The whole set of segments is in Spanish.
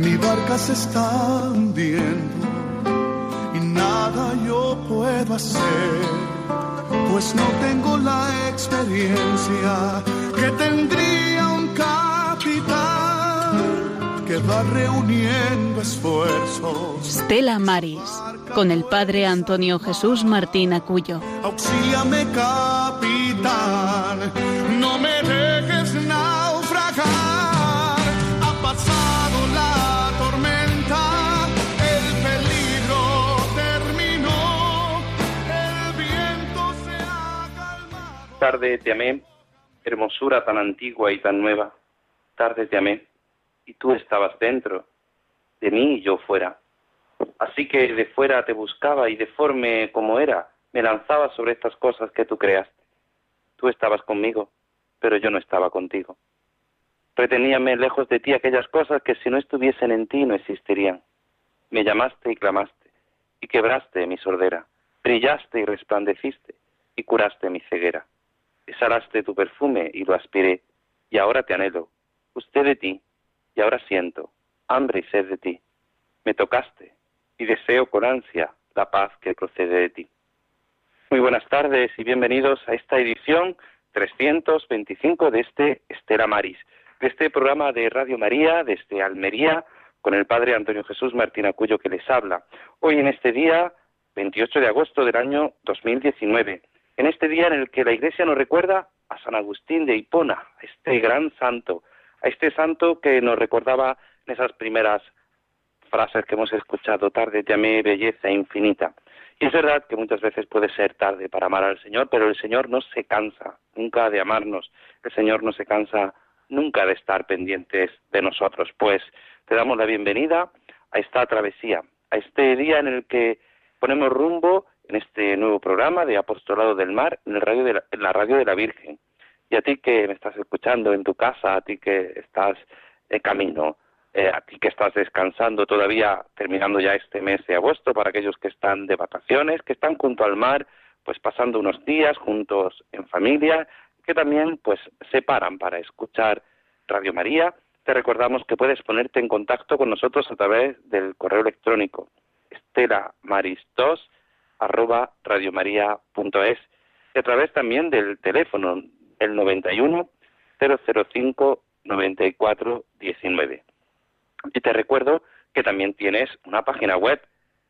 Mi barca se está hundiendo y nada yo puedo hacer, pues no tengo la experiencia que tendría un capitán que va reuniendo esfuerzos. Stella Maris, con el padre Antonio Jesús Martín Acuyo. Auxíliame, capitán, Tarde te amé, hermosura tan antigua y tan nueva. Tarde te amé, y tú estabas dentro, de mí y yo fuera. Así que de fuera te buscaba y deforme como era, me lanzaba sobre estas cosas que tú creaste. Tú estabas conmigo, pero yo no estaba contigo. Reteníame lejos de ti aquellas cosas que si no estuviesen en ti no existirían. Me llamaste y clamaste, y quebraste mi sordera, brillaste y resplandeciste, y curaste mi ceguera. Exhalaste tu perfume y lo aspiré, y ahora te anhelo, usted de ti, y ahora siento hambre y sed de ti. Me tocaste, y deseo con ansia la paz que procede de ti. Muy buenas tardes y bienvenidos a esta edición 325 de este Estera Maris, de este programa de Radio María desde Almería con el Padre Antonio Jesús Martín Acuyo que les habla. Hoy en este día 28 de agosto del año 2019, en este día en el que la Iglesia nos recuerda a San Agustín de Hipona, a este gran santo, a este santo que nos recordaba en esas primeras frases que hemos escuchado, tarde llamé belleza infinita. Y es verdad que muchas veces puede ser tarde para amar al Señor, pero el Señor no se cansa nunca de amarnos, el Señor no se cansa nunca de estar pendientes de nosotros. Pues te damos la bienvenida a esta travesía, a este día en el que ponemos rumbo en este nuevo programa de Apostolado del Mar en, el radio de la, en radio de la Virgen. Y a ti que me estás escuchando en tu casa, a ti que estás de camino, eh, a ti que estás descansando todavía, terminando ya este mes de agosto, para aquellos que están de vacaciones, que están junto al mar, pues pasando unos días juntos en familia, que también pues se paran para escuchar Radio María. Te recordamos que puedes ponerte en contacto con nosotros a través del correo electrónico estelamaris2 arroba radiomaria.es y a través también del teléfono el 91 005 94 19. Y te recuerdo que también tienes una página web,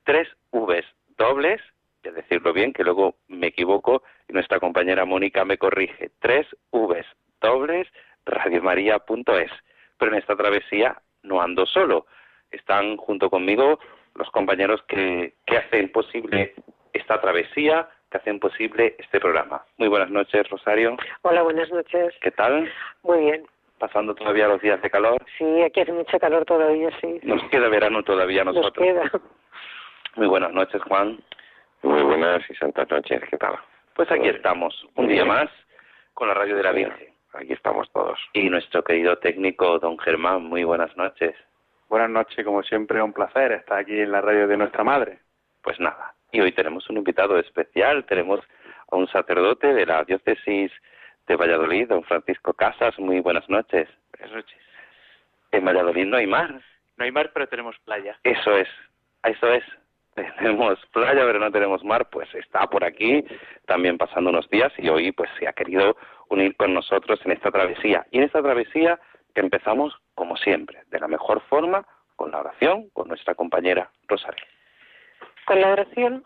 tres Vs dobles, es decirlo bien, que luego me equivoco y nuestra compañera Mónica me corrige, tres Vs dobles, radiomaria.es. Pero en esta travesía no ando solo, están junto conmigo los compañeros que, que hacen posible esta travesía, que hacen posible este programa. Muy buenas noches, Rosario. Hola, buenas noches. ¿Qué tal? Muy bien. Pasando todavía los días de calor. Sí, aquí hace mucho calor todavía, sí. Nos queda verano todavía a Nos nosotros. queda. Muy buenas noches, Juan. Muy buenas y santas noches, ¿qué tal? Pues aquí estamos, un día más, con la radio de la Virgen. Aquí estamos todos. Y nuestro querido técnico, don Germán, muy buenas noches. Buenas noches, como siempre, un placer estar aquí en la radio de nuestra madre. Pues nada, y hoy tenemos un invitado especial, tenemos a un sacerdote de la diócesis de Valladolid, don Francisco Casas, muy buenas noches. Buenas noches. En Valladolid no hay mar, No hay mar, pero tenemos playa. eso es, eso es. Tenemos playa, pero no tenemos mar, pues está por aquí también pasando unos días y hoy pues se ha querido unir con nosotros en esta travesía. Y en esta travesía que empezamos, como siempre, de la mejor forma, con la oración, con nuestra compañera Rosario. Con la oración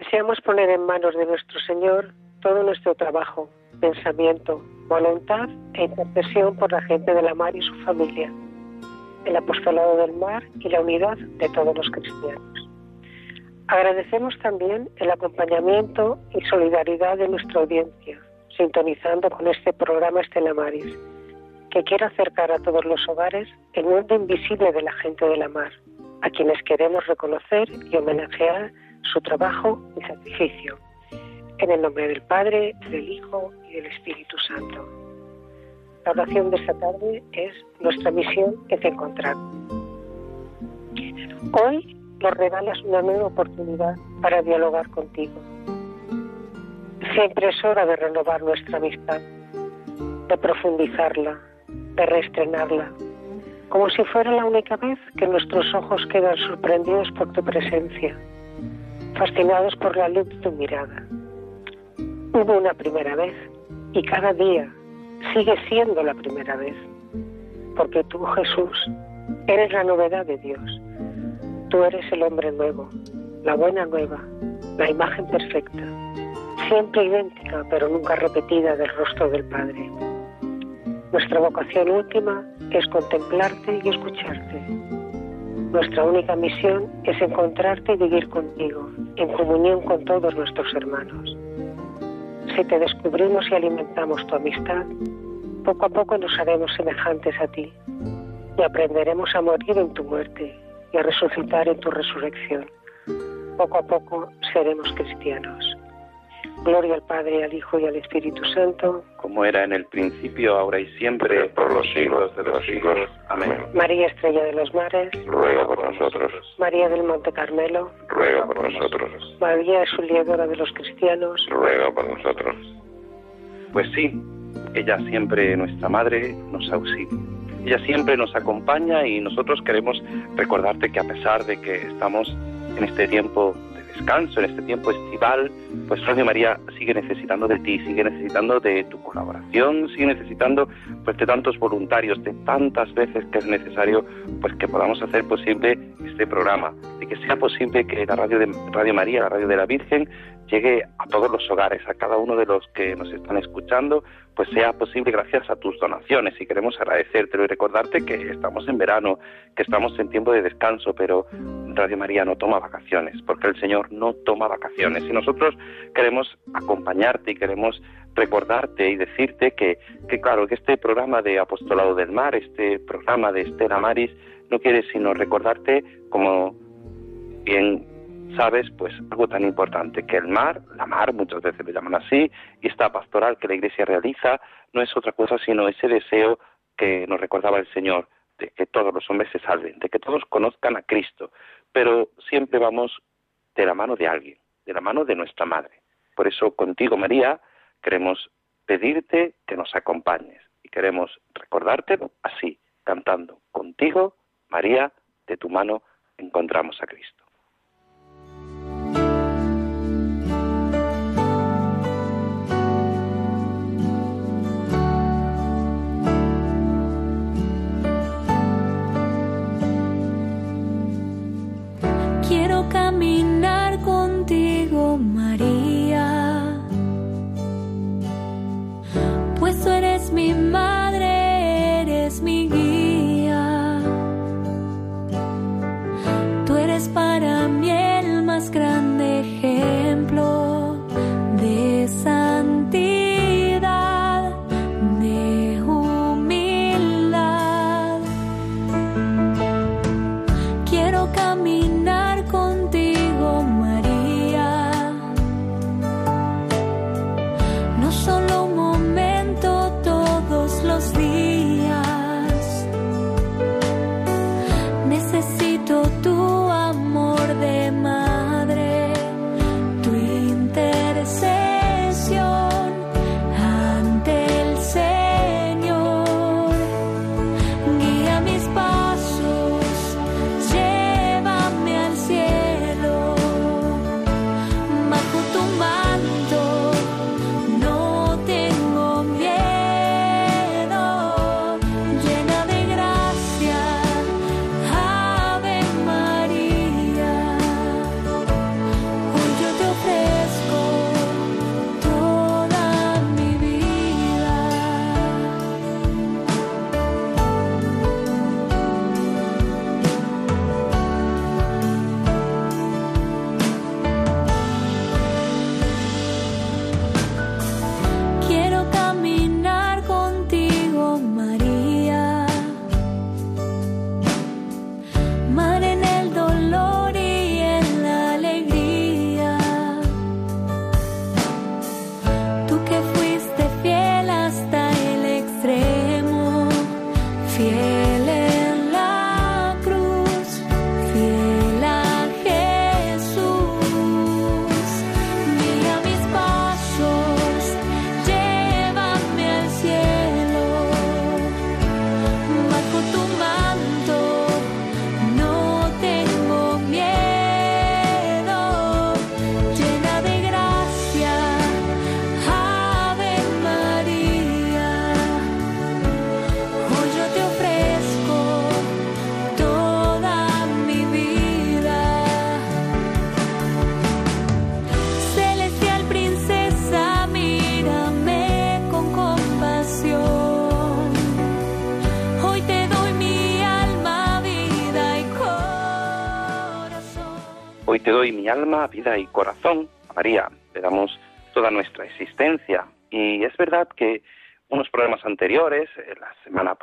deseamos poner en manos de nuestro Señor todo nuestro trabajo, pensamiento, voluntad e intercesión por la gente de la mar y su familia, el apostolado del mar y la unidad de todos los cristianos. Agradecemos también el acompañamiento y solidaridad de nuestra audiencia, sintonizando con este programa Estela Maris, que quiere acercar a todos los hogares el mundo invisible de la gente de la mar, a quienes queremos reconocer y homenajear su trabajo y sacrificio. En el nombre del Padre, del Hijo y del Espíritu Santo. La oración de esta tarde es nuestra misión es encontrar. Hoy nos regalas una nueva oportunidad para dialogar contigo. Siempre es hora de renovar nuestra amistad, de profundizarla, de reestrenarla, como si fuera la única vez que nuestros ojos quedan sorprendidos por tu presencia, fascinados por la luz de tu mirada. Hubo una primera vez y cada día sigue siendo la primera vez, porque tú, Jesús, eres la novedad de Dios. Tú eres el hombre nuevo, la buena nueva, la imagen perfecta, siempre idéntica pero nunca repetida del rostro del Padre. Nuestra vocación última es contemplarte y escucharte. Nuestra única misión es encontrarte y vivir contigo, en comunión con todos nuestros hermanos. Si te descubrimos y alimentamos tu amistad, poco a poco nos haremos semejantes a ti y aprenderemos a morir en tu muerte y a resucitar en tu resurrección. Poco a poco seremos cristianos. Gloria al Padre, al Hijo y al Espíritu Santo. Como era en el principio, ahora y siempre, por los siglos de los siglos. Amén. María Estrella de los Mares. Ruega por nosotros. María del Monte Carmelo. Ruega por nosotros. María Auxiliadora de los cristianos. Ruega por nosotros. Pues sí, ella siempre, nuestra Madre, nos auxilia. Ella siempre nos acompaña y nosotros queremos recordarte que a pesar de que estamos en este tiempo descanso, en este tiempo estival, pues Radio María sigue necesitando de ti, sigue necesitando de tu colaboración, sigue necesitando pues de tantos voluntarios, de tantas veces que es necesario pues que podamos hacer posible este programa, de que sea posible que la radio de Radio María, la radio de la Virgen, llegue a todos los hogares, a cada uno de los que nos están escuchando, pues sea posible gracias a tus donaciones. Y queremos agradecértelo y recordarte que estamos en verano, que estamos en tiempo de descanso, pero Radio María no toma vacaciones, porque el Señor no toma vacaciones. Y nosotros queremos acompañarte y queremos recordarte y decirte que, que claro, que este programa de Apostolado del Mar, este programa de Estela Maris, no quiere sino recordarte como bien sabes, pues algo tan importante, que el mar, la mar, muchas veces le llaman así, y esta pastoral que la Iglesia realiza, no es otra cosa sino ese deseo que nos recordaba el Señor, de que todos los hombres se salven, de que todos conozcan a Cristo, pero siempre vamos de la mano de alguien, de la mano de nuestra Madre. Por eso contigo, María, queremos pedirte que nos acompañes y queremos recordártelo así, cantando contigo, María, de tu mano encontramos a Cristo. Doy mi alma, vida y corazón. A María le damos toda nuestra existencia. Y es verdad que unos programas anteriores, eh, la semana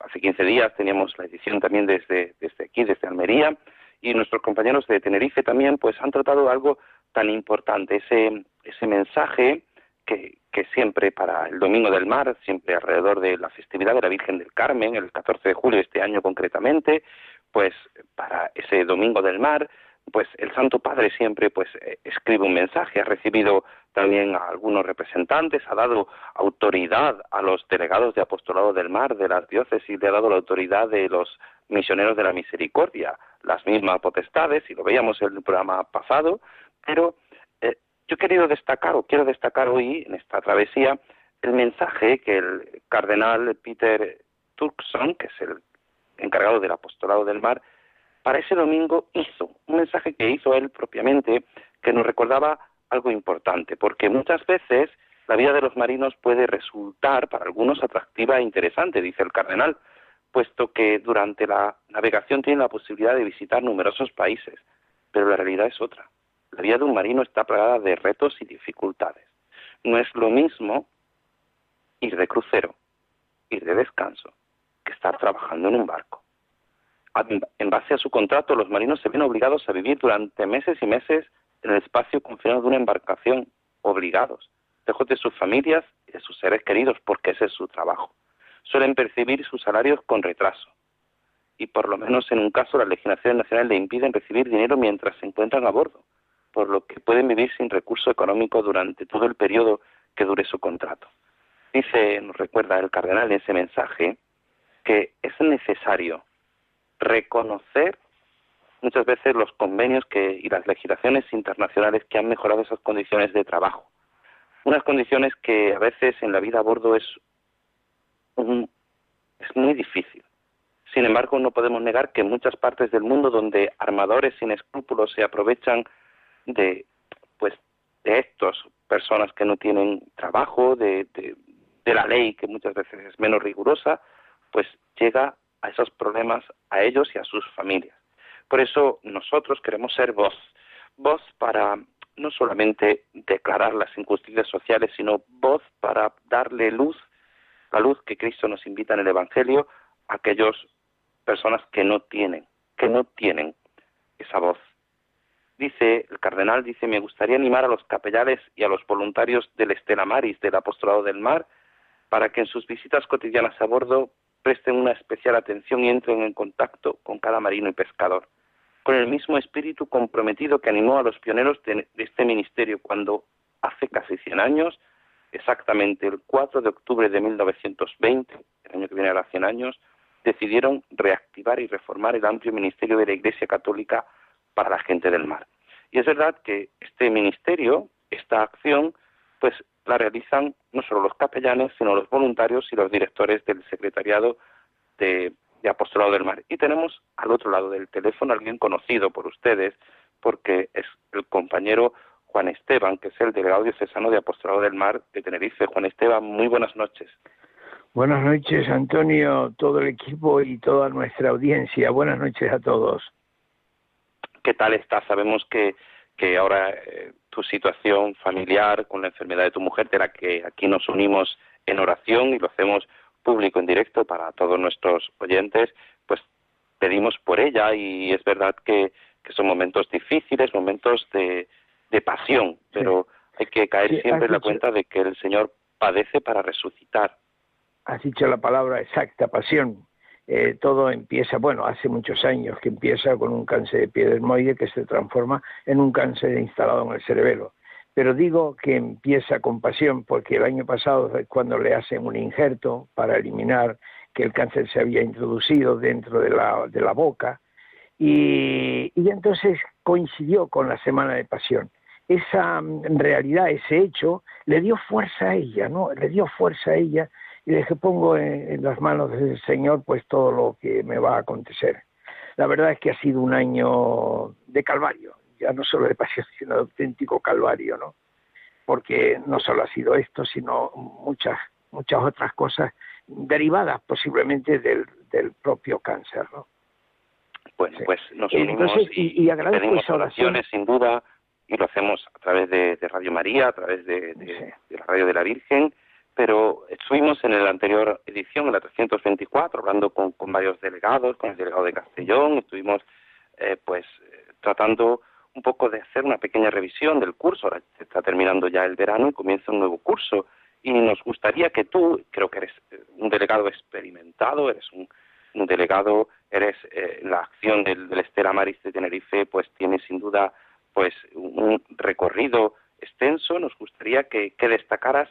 hace 15 días teníamos la edición también desde, desde aquí, desde Almería, y nuestros compañeros de Tenerife también, pues han tratado algo tan importante, ese, ese mensaje que, que siempre para el Domingo del Mar, siempre alrededor de la festividad de la Virgen del Carmen, el 14 de julio de este año concretamente, pues para ese Domingo del Mar, pues el Santo Padre siempre pues eh, escribe un mensaje, ha recibido también a algunos representantes, ha dado autoridad a los delegados de apostolado del mar de las diócesis, le ha dado la autoridad de los misioneros de la misericordia, las mismas potestades, y lo veíamos en el programa pasado, pero eh, yo he querido destacar, o quiero destacar hoy en esta travesía, el mensaje que el cardenal Peter Turkson, que es el encargado del apostolado del mar, para ese domingo hizo, un mensaje que hizo él propiamente, que nos recordaba algo importante, porque muchas veces la vida de los marinos puede resultar para algunos atractiva e interesante, dice el cardenal, puesto que durante la navegación tienen la posibilidad de visitar numerosos países, pero la realidad es otra. La vida de un marino está plagada de retos y dificultades. No es lo mismo ir de crucero, ir de descanso, que estar trabajando en un barco en base a su contrato, los marinos se ven obligados a vivir durante meses y meses en el espacio confinado de una embarcación, obligados, lejos de sus familias y de sus seres queridos, porque ese es su trabajo. Suelen percibir sus salarios con retraso. Y por lo menos en un caso las legislaciones nacionales le impiden recibir dinero mientras se encuentran a bordo, por lo que pueden vivir sin recurso económico durante todo el periodo que dure su contrato. Dice, nos recuerda el cardenal en ese mensaje, que es necesario reconocer muchas veces los convenios que, y las legislaciones internacionales que han mejorado esas condiciones de trabajo. Unas condiciones que a veces en la vida a bordo es, es muy difícil. Sin embargo, no podemos negar que en muchas partes del mundo donde armadores sin escrúpulos se aprovechan de, pues, de estos personas que no tienen trabajo, de, de la ley que muchas veces es menos rigurosa, pues llega a esos problemas a ellos y a sus familias. Por eso nosotros queremos ser voz, voz para no solamente declarar las injusticias sociales, sino voz para darle luz, la luz que Cristo nos invita en el Evangelio a aquellas personas que no tienen, que no tienen esa voz. Dice el cardenal, dice, me gustaría animar a los capellanes y a los voluntarios del Estela Maris, del Apostolado del Mar, para que en sus visitas cotidianas a bordo presten una especial atención y entren en contacto con cada marino y pescador, con el mismo espíritu comprometido que animó a los pioneros de, este ministerio cuando hace casi 100 años, exactamente el 4 de octubre de 1920, el año que viene a 100 años, decidieron reactivar y reformar el amplio ministerio de la Iglesia Católica para la gente del mar. Y es verdad que este ministerio, esta acción, pues la realizan no solo los capellanes, sino los voluntarios y los directores del secretariado de, Apostolado del Mar. Y tenemos al otro lado del teléfono a alguien conocido por ustedes, porque es el compañero Juan Esteban, que es el delegado diocesano de Apostolado del Mar de Tenerife. Juan Esteban, muy buenas noches. Buenas noches, Antonio, todo el equipo y toda nuestra audiencia. Buenas noches a todos. ¿Qué tal estás? Sabemos que que ahora eh, tu situación familiar con la enfermedad de tu mujer, de la que aquí nos unimos en oración y lo hacemos público en directo para todos nuestros oyentes, pues pedimos por ella y es verdad que, son momentos difíciles, momentos de, de pasión, pero hay que caer siempre en la cuenta de que el Señor padece para resucitar. Has dicho la palabra exacta, pasión. Eh, todo empieza, bueno, hace muchos años que empieza con un cáncer de piedra dermoide que se transforma en un cáncer instalado en el cerebelo. Pero digo que empieza con pasión porque el año pasado es cuando le hacen un injerto para eliminar que el cáncer se había introducido dentro de la, de la boca y, y entonces coincidió con la semana de pasión. Esa en realidad, ese hecho, le dio fuerza a ella, ¿no? Le dio fuerza a ella y dije, pongo en, las manos del Señor pues todo lo que me va a acontecer. La verdad es que ha sido un año de calvario, ya no solo de pasión, sino de auténtico calvario, ¿no? Porque no solo ha sido esto, sino muchas, muchas otras cosas derivadas posiblemente del, del propio cáncer, ¿no? Bueno, pues nos Eh, unimos entonces, y, y- y pedimos oraciones, sin duda, y lo hacemos a través de, de Radio María, a través de, de- Sí. de la Radio de la Virgen, pero estuvimos en la anterior edición, en la 324, hablando con, con varios delegados, con el delegado de Castellón, estuvimos eh, pues tratando un poco de hacer una pequeña revisión del curso, ahora se está terminando ya el verano y comienza un nuevo curso, y nos gustaría que tú, creo que eres eh, un delegado experimentado, eres un, delegado, eres eh, la acción del, del Estela Maris de Tenerife, pues tiene sin duda pues un recorrido extenso. Nos gustaría que destacaras,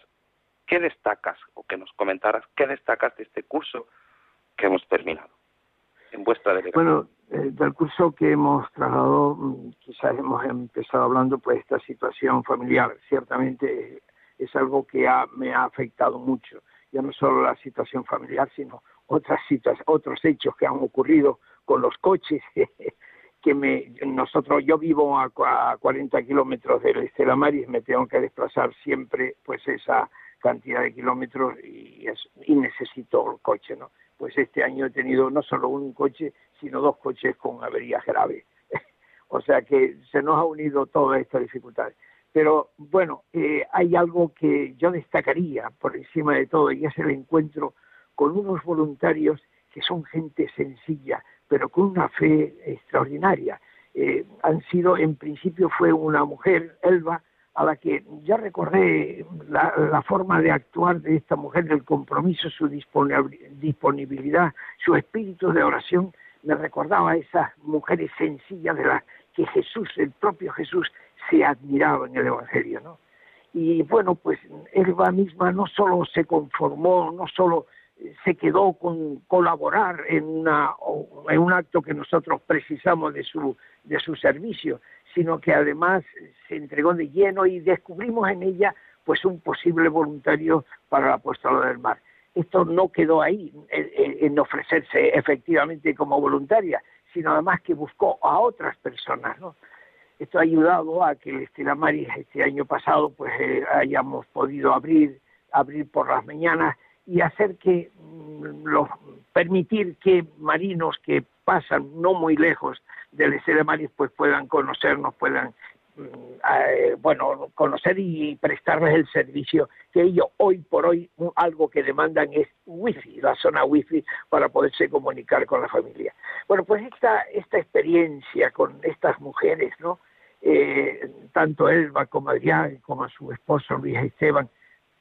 qué destacas o que nos comentaras qué destacas de este curso que hemos terminado en vuestra delegación. Bueno, eh, del curso que hemos trasladado, mm, quizás hemos empezado hablando pues esta situación familiar. Ciertamente es algo que ha- me ha afectado mucho. Ya no solo la situación familiar, sino otras otros hechos que han ocurrido con los coches. que me nosotros yo vivo a, a 40 kilómetros del Estela Maris, me tengo que desplazar siempre pues esa cantidad de kilómetros y, es- y necesito el coche, ¿no? Pues este año he tenido no solo un coche, sino dos coches con averías graves. o sea que se nos ha unido toda esta dificultad. Pero bueno, eh, hay algo que yo destacaría por encima de todo y es el encuentro con unos voluntarios que son gente sencilla, pero con una fe extraordinaria. Eh, han sido, en principio fue una mujer, Elba, a la que ya recordé la, forma de actuar de esta mujer, el compromiso, su disponibil- disponibilidad, su espíritu de oración, me recordaba a esas mujeres sencillas de las que Jesús, el propio Jesús, se admiraba en el Evangelio, ¿no? Y bueno, pues Elba misma no solo se conformó, no solo eh, se quedó con colaborar en, una, en un acto que nosotros precisamos de su, de su servicio, sino que además se entregó de lleno y descubrimos en ella pues un posible voluntario para la apostolado del mar. Esto no quedó ahí en, en- en ofrecerse efectivamente como voluntaria, sino además que buscó a otras personas, ¿no? Esto ha ayudado a que el Maris este año pasado pues eh, hayamos podido abrir abrir por las mañanas y hacer que mm, los permitir que marinos que pasan no muy lejos del Maris pues puedan conocernos, puedan mm, eh, bueno, conocer y prestarles el servicio que ellos hoy por hoy algo que demandan es wifi, la zona wifi para poderse comunicar con la familia. Bueno, pues esta, esta experiencia con estas mujeres, ¿no? Eh, tanto Elba como Adrián, como su esposo Luis Esteban,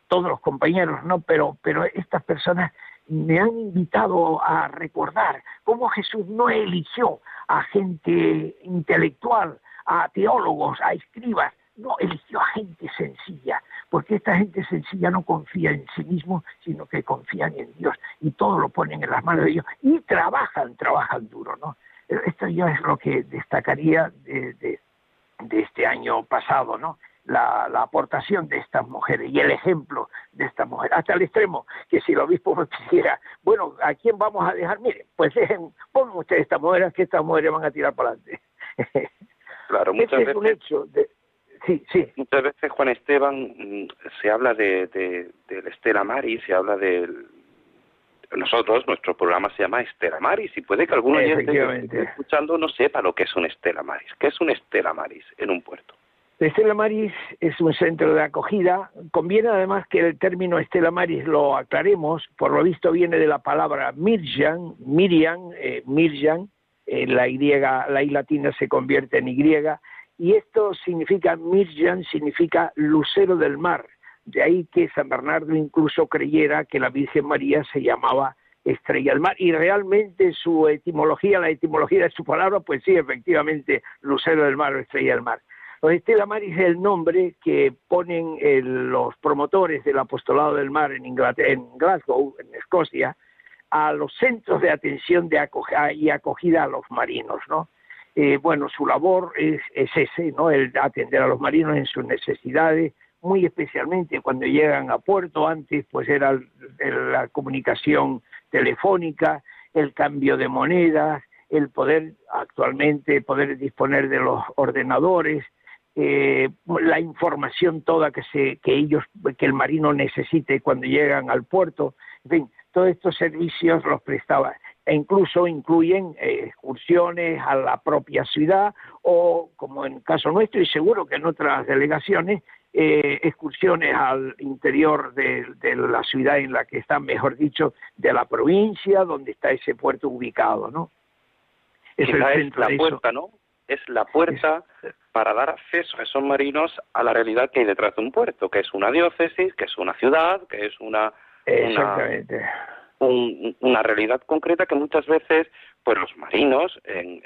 todos los compañeros, ¿no? Pero, pero estas personas me han invitado a recordar cómo Jesús no eligió a gente intelectual, a teólogos, a escribas, no, eligió a gente sencilla, porque esta gente sencilla no confía en sí mismo, sino que confían en Dios y todo lo ponen en las manos de Dios y trabajan, trabajan duro, ¿no? Esto yo es lo que destacaría de, de, de este año pasado, ¿no? La, la, aportación de estas mujeres y el ejemplo de estas mujeres, hasta el extremo que si el obispo me pidiera, bueno, ¿a quién vamos a dejar? Miren, pues dejen, pongan ustedes estas mujeres, que estas mujeres van a tirar para adelante. Claro, muchas este veces, es un hecho. De, sí, sí. Muchas veces, Juan Esteban, mm, se habla de, de, del Estela Maris, se habla del... Nosotros, nuestro programa se llama Estela Maris, y puede que oyente que esté escuchando no sepa lo que es un Estela Maris. ¿Qué es un Estela Maris en un puerto? Estela Maris es un centro de acogida. Conviene además que el término Estela Maris lo aclaremos. Por lo visto viene de la palabra Mirjan, Miriam, eh, Mirjan. Eh, la Y, la latina se convierte en Y. Y esto significa, Mirjan significa lucero del mar. De ahí que San Bernardo incluso creyera que la Virgen María se llamaba estrella del mar. Y realmente su etimología, la etimología de su palabra, pues sí, efectivamente, lucero del mar o estrella del mar. Los Estela Maris es el nombre que ponen el, los promotores del apostolado del mar en, en Glasgow, en Escocia, a los centros de atención de acogida y acogida a los marinos, ¿no? Eh, bueno, su labor es, es, ese, ¿no? El atender a los marinos en sus necesidades, muy especialmente cuando llegan a puerto, antes pues era la comunicación telefónica, el cambio de monedas, el poder actualmente poder disponer de los ordenadores, eh, la información toda que se que ellos que el marino necesite cuando llegan al puerto en fin todos estos servicios los prestaba e incluso incluyen eh, excursiones a la propia ciudad o, como en caso nuestro y seguro que en otras delegaciones, eh, excursiones al interior de, la ciudad en la que está, mejor dicho, de la provincia donde está ese puerto ubicado, ¿no? Es, es la puerta, ¿no? Es la puerta para dar acceso a esos marinos a la realidad que hay detrás de un puerto, que es una diócesis, que es una ciudad, que es una... Exactamente. una realidad concreta que muchas veces pues los marinos en,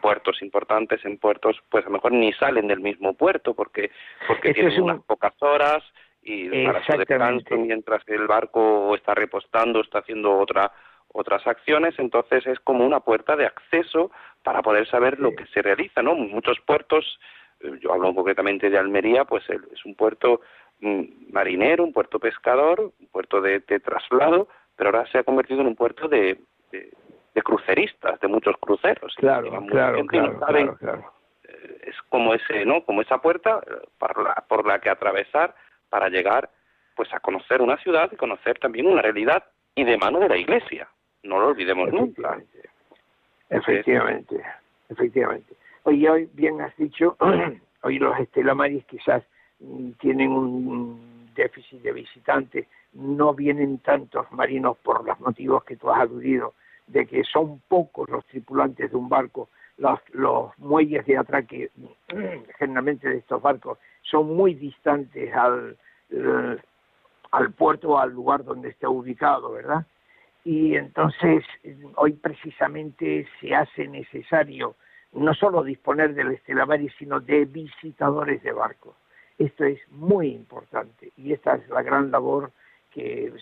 puertos importantes en puertos pues a lo mejor ni salen del mismo puerto porque porque tienen unas pocas horas y para su descanso mientras el barco está repostando está haciendo otra otras acciones entonces es como una puerta de acceso para poder saber lo que se realiza no muchos puertos eh, yo hablo concretamente de Almería pues es un puerto mm, marinero un puerto pescador un puerto de traslado pero ahora se ha convertido en un puerto de, de, cruceristas, de muchos cruceros. Claro, claro, claro, eh, Es como ese, ¿no? Como esa puerta eh, por la, por la que atravesar para llegar, pues, a conocer una ciudad y conocer también una realidad y de mano de la Iglesia. No lo olvidemos nunca. Efectivamente, efectivamente. Oye, hoy bien has dicho, hoy los estelamaris quizás mm, tienen un déficit de visitantes no vienen tantos marinos por los motivos que tú has aludido, de que son pocos los tripulantes de un barco, los, muelles de atraque generalmente de estos barcos son muy distantes al, eh, al puerto o al lugar donde está ubicado, ¿verdad? Y entonces hoy precisamente se hace necesario no solo disponer del Estelamaris, sino de visitadores de barcos. Esto es muy importante y esta es la gran labor que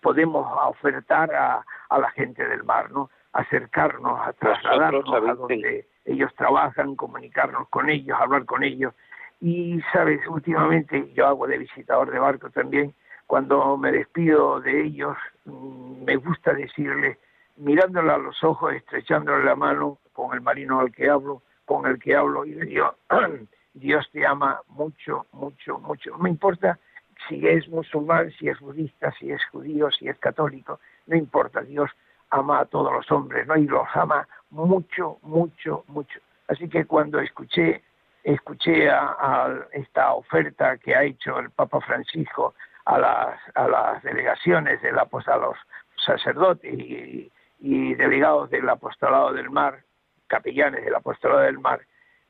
podemos ofertar a, la gente del mar, ¿no? Acercarnos, a trasladarnos a donde ellos trabajan, comunicarnos con ellos, hablar con ellos. Y, sabes, últimamente yo hago de visitador de barco también, cuando me despido de ellos, mm, me gusta decirles, mirándole a los ojos, estrechándole la mano con el marino al que hablo, con el que hablo, y le digo, Dios te ama mucho, mucho, mucho. No me importa si es musulmán, si es budista, si es judío, si es católico, no importa, Dios ama a todos los hombres, ¿no? Y los ama mucho, mucho, mucho. Así que cuando escuché, escuché a, esta oferta que ha hecho el Papa Francisco a las, a las delegaciones del a los sacerdotes y, delegados del apostolado del mar, capellanes del apostolado del mar,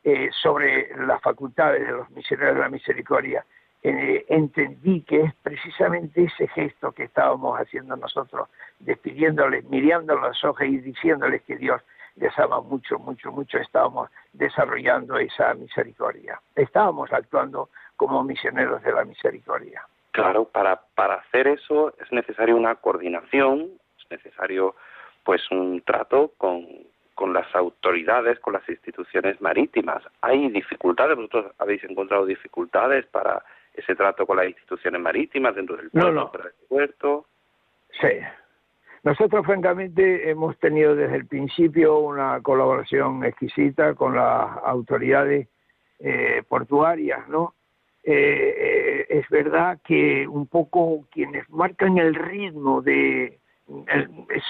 eh, sobre las facultades de los misioneros de la misericordia, eh, entendí que es precisamente ese gesto que estábamos haciendo nosotros, despidiéndoles, mirando las hojas y diciéndoles que Dios les ama mucho, mucho, mucho, estábamos desarrollando esa misericordia. Estábamos actuando como misioneros de la misericordia. Claro, para, para hacer eso es necesario una coordinación, es necesario pues un trato con, con las autoridades, con las instituciones marítimas. Hay dificultades, vosotros habéis encontrado dificultades para ese trato con las instituciones marítimas dentro del puerto, no, puerto. Sí. Nosotros, francamente, hemos tenido desde el principio una colaboración exquisita con las autoridades eh, portuarias, ¿no? Eh, eh, es verdad que un poco quienes marcan el ritmo de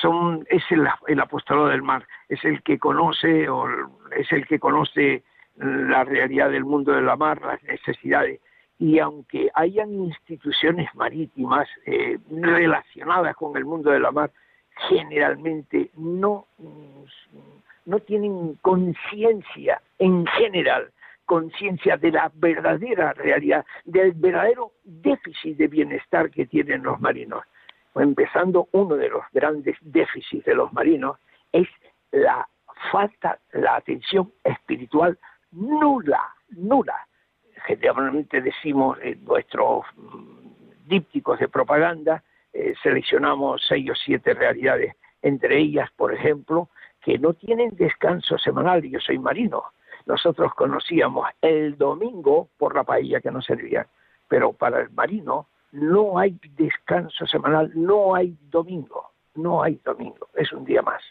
son es el, el del mar, es el que conoce o es el que conoce la realidad del mundo de la mar, las necesidades. Y aunque hayan instituciones marítimas eh, relacionadas con el mundo de la mar, generalmente no, no tienen conciencia en general, conciencia de la verdadera realidad, del verdadero déficit de bienestar que tienen los marinos. Empezando uno de los grandes déficits de los marinos es la falta, la atención espiritual nula, nula generalmente decimos en nuestros mm, dípticos de propaganda, eh, seleccionamos seis o siete realidades, entre ellas, por ejemplo, que no tienen descanso semanal, yo soy marino, nosotros conocíamos el domingo por la paella que nos servían, pero para el marino no hay descanso semanal, no hay domingo, no hay domingo, es un día más.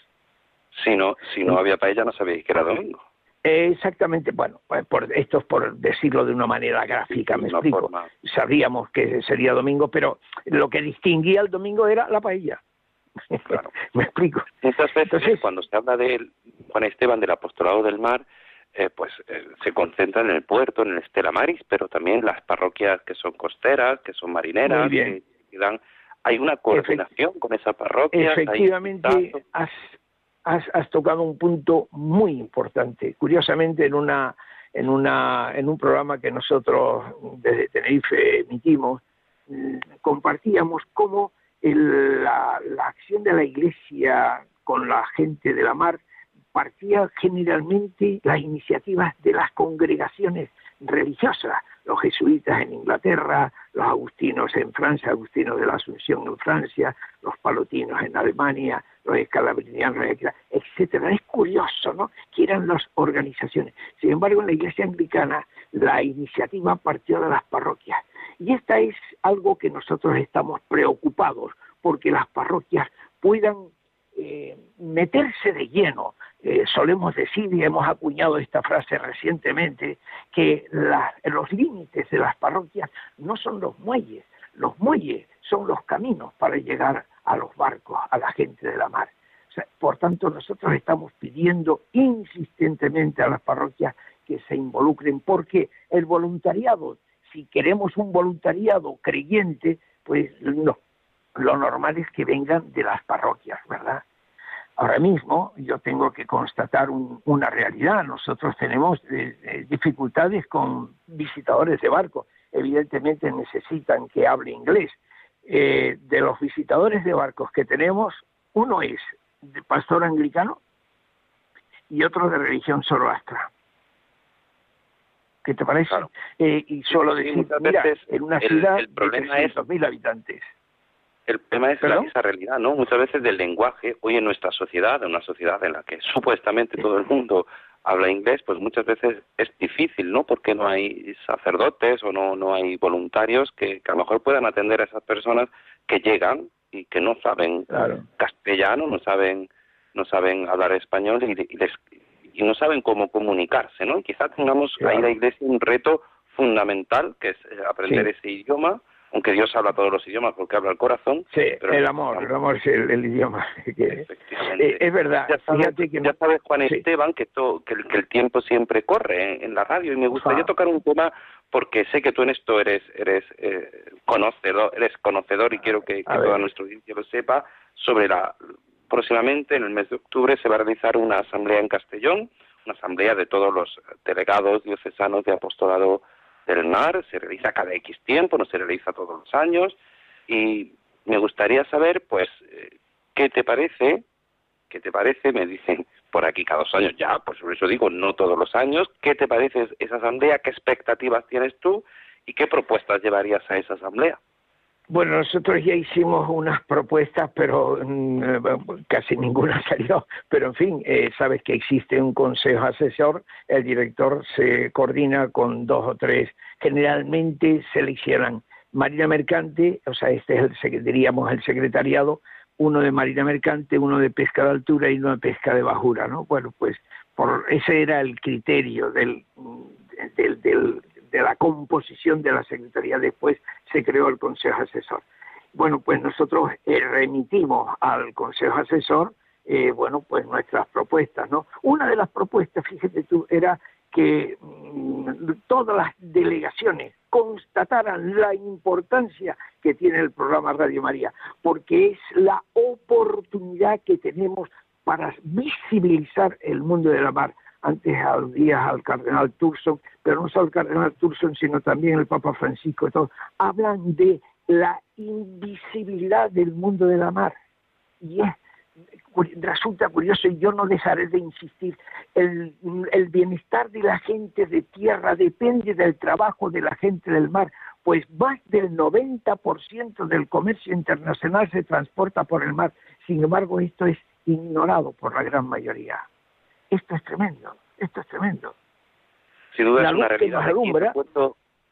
Si no, si no había paella no sabéis que era domingo. Exactamente, bueno, pues por, esto es por decirlo de una manera gráfica, me explico. Sabíamos que sería domingo, pero lo que distinguía el domingo era la paella. ¿Me explico? Muchas veces cuando se habla de Juan Esteban del apostolado del mar, eh, pues eh, se concentra en el puerto, en el Estela Maris, pero también las parroquias que son costeras, que son marineras, que, dan... Hay una coordinación con esa parroquia. Efectivamente, has, has, has, tocado un punto muy importante. Curiosamente, en una en una en un programa que nosotros desde Tenerife emitimos, mm, compartíamos cómo la, la acción de la Iglesia con la gente de la mar partía generalmente las iniciativas de las congregaciones religiosas, los jesuitas en Inglaterra, los agustinos en Francia, agustinos de la Asunción en Francia, los palotinos en Alemania, los escalabrinianos, etcétera. Es curioso, ¿no? Que eran las organizaciones. Sin embargo, en la Iglesia anglicana la iniciativa partió de las parroquias. Y esta es algo que nosotros estamos preocupados, porque las parroquias puedan eh, meterse de lleno. Eh, solemos decir, y hemos acuñado esta frase recientemente, que los límites de las parroquias no son los muelles, los muelles son los caminos para llegar a los barcos, a la gente de la mar. por tanto, nosotros estamos pidiendo insistentemente a las parroquias que se involucren, porque el voluntariado, si queremos un voluntariado creyente, pues no, lo normal es que vengan de las parroquias, ¿verdad? Ahora mismo yo tengo que constatar una realidad. Nosotros tenemos eh, eh, dificultades con visitadores de barco. Evidentemente necesitan que hable inglés. Eh, de los visitadores de barcos que tenemos, uno es de pastor anglicano y otro de religión zoroastra. ¿Qué te parece? y solo decir, mira, en una ciudad de 300.000 habitantes el tema es esa realidad, ¿no? Muchas veces del lenguaje, hoy en nuestra sociedad, en una sociedad en la que supuestamente todo el mundo habla inglés, pues muchas veces es difícil, ¿no? Porque no hay sacerdotes o no, no hay voluntarios que, a lo mejor puedan atender a esas personas que llegan y que no saben castellano, no saben no saben hablar español y, y, no saben cómo comunicarse, ¿no? Y quizás tengamos ahí la iglesia un reto fundamental, que es eh, aprender ese idioma, aunque Dios habla todos los idiomas porque habla el corazón. Sí, el amor, el amor es el, idioma. Eh, es verdad. Ya sabes, Juan Esteban, que, que, el, tiempo siempre corre en, la radio y me gustaría tocar un tema porque sé que tú en esto eres eres eh, conocedor, eres conocedor y quiero que, que toda nuestra audiencia lo sepa sobre la próximamente en el mes de octubre se va a realizar una asamblea en Castellón, una asamblea de todos los delegados diocesanos de apostolado del mar, se realiza cada X tiempo, no se realiza todos los años, y me gustaría saber, pues, eh, ¿qué te parece? ¿Qué te parece? Me dicen por aquí cada dos años, ya, pues por eso digo, no todos los años, ¿qué te parece esa asamblea? ¿Qué expectativas tienes tú? ¿Y qué propuestas llevarías a esa asamblea? Bueno, nosotros ya hicimos unas propuestas, pero mm, eh, casi ninguna salió. Pero en fin, eh, sabes que existe un consejo asesor, el director se coordina con dos o tres, generalmente seleccionan Marina Mercante, o sea, este es el, diríamos el secretariado, uno de Marina Mercante, uno de Pesca de Altura y uno de Pesca de Bajura, ¿no? Bueno, pues por ese era el criterio del, del, del de la composición de la Secretaría. Después se creó el Consejo Asesor. Bueno, pues nosotros eh, remitimos al Consejo Asesor, eh, bueno, pues nuestras propuestas, ¿no? Una de las propuestas, fíjate tú, era que mm, todas las delegaciones constataran la importancia que tiene el programa Radio María, porque es la oportunidad que tenemos para visibilizar el mundo de la mar antes aludías al cardenal Turson, pero no solo el cardenal Turson, sino también el Papa Francisco, todo, hablan de la invisibilidad del mundo de la mar. Y es, resulta curioso, y yo no dejaré de insistir, el, el bienestar de la gente de tierra depende del trabajo de la gente del mar, pues más del 90% del comercio internacional se transporta por el mar. Sin embargo, esto es ignorado por la gran mayoría. Esto es tremendo, esto es tremendo. Sin duda es una realidad.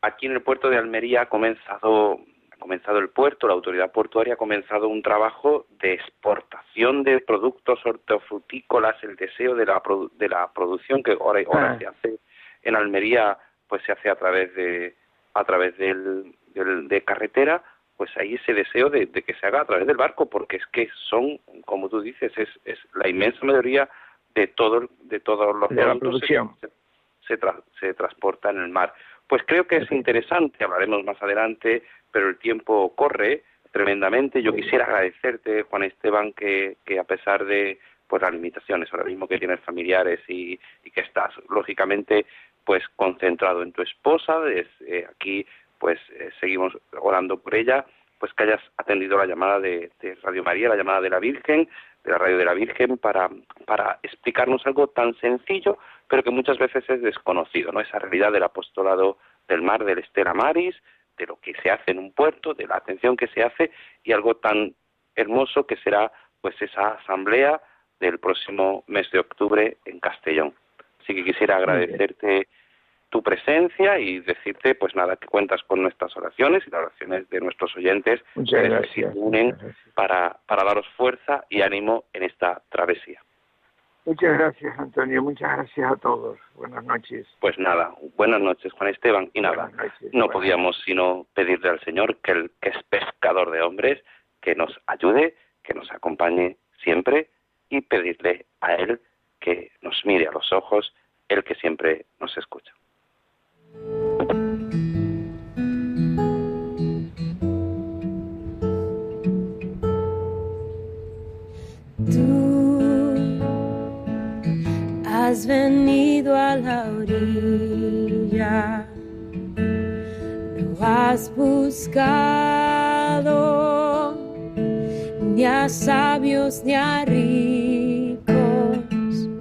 Aquí en, el puerto, de Almería ha comenzado, ha comenzado el puerto, la autoridad portuaria ha comenzado un trabajo de exportación de productos hortofrutícolas, el deseo de la, de la producción que ahora, ahora ah. se hace en Almería, pues se hace a través de a través del, del, de carretera, pues hay ese deseo de, que se haga a través del barco, porque es que son, como tú dices, es, es la inmensa mayoría de todo de todos los de la producción se, se, transporta en el mar. Pues creo que es interesante, hablaremos más adelante, pero el tiempo corre tremendamente. Yo quisiera agradecerte, Juan Esteban, que, que a pesar de pues las limitaciones ahora mismo que tienes familiares y, que estás lógicamente pues concentrado en tu esposa, eh, aquí pues eh, seguimos orando por ella, pues que hayas atendido la llamada de, de, Radio María, la llamada de la Virgen, de la Radio de la Virgen, para, para explicarnos algo tan sencillo pero que muchas veces es desconocido, ¿no? Esa realidad del apostolado del mar, del Estela Maris, de lo que se hace en un puerto, de la atención que se hace y algo tan hermoso que será pues esa asamblea del próximo mes de octubre en Castellón. Así que quisiera agradecerte tu presencia y decirte, pues nada, que cuentas con nuestras oraciones y las oraciones de nuestros oyentes que se unen para, para daros fuerza y ánimo en esta travesía. Muchas gracias, Antonio. Muchas gracias a todos. Buenas noches. Pues nada, buenas noches, Juan Esteban. Y nada, no podíamos sino pedirle al Señor que, el, que es pescador de hombres, que nos ayude, que nos acompañe siempre y pedirle a Él que nos mire a los ojos, Él que siempre nos escucha. Has venido a la orilla, no has buscado ni a sabios ni a ricos,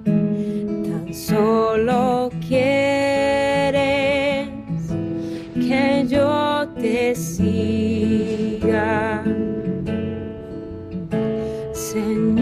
tan solo te siga. Y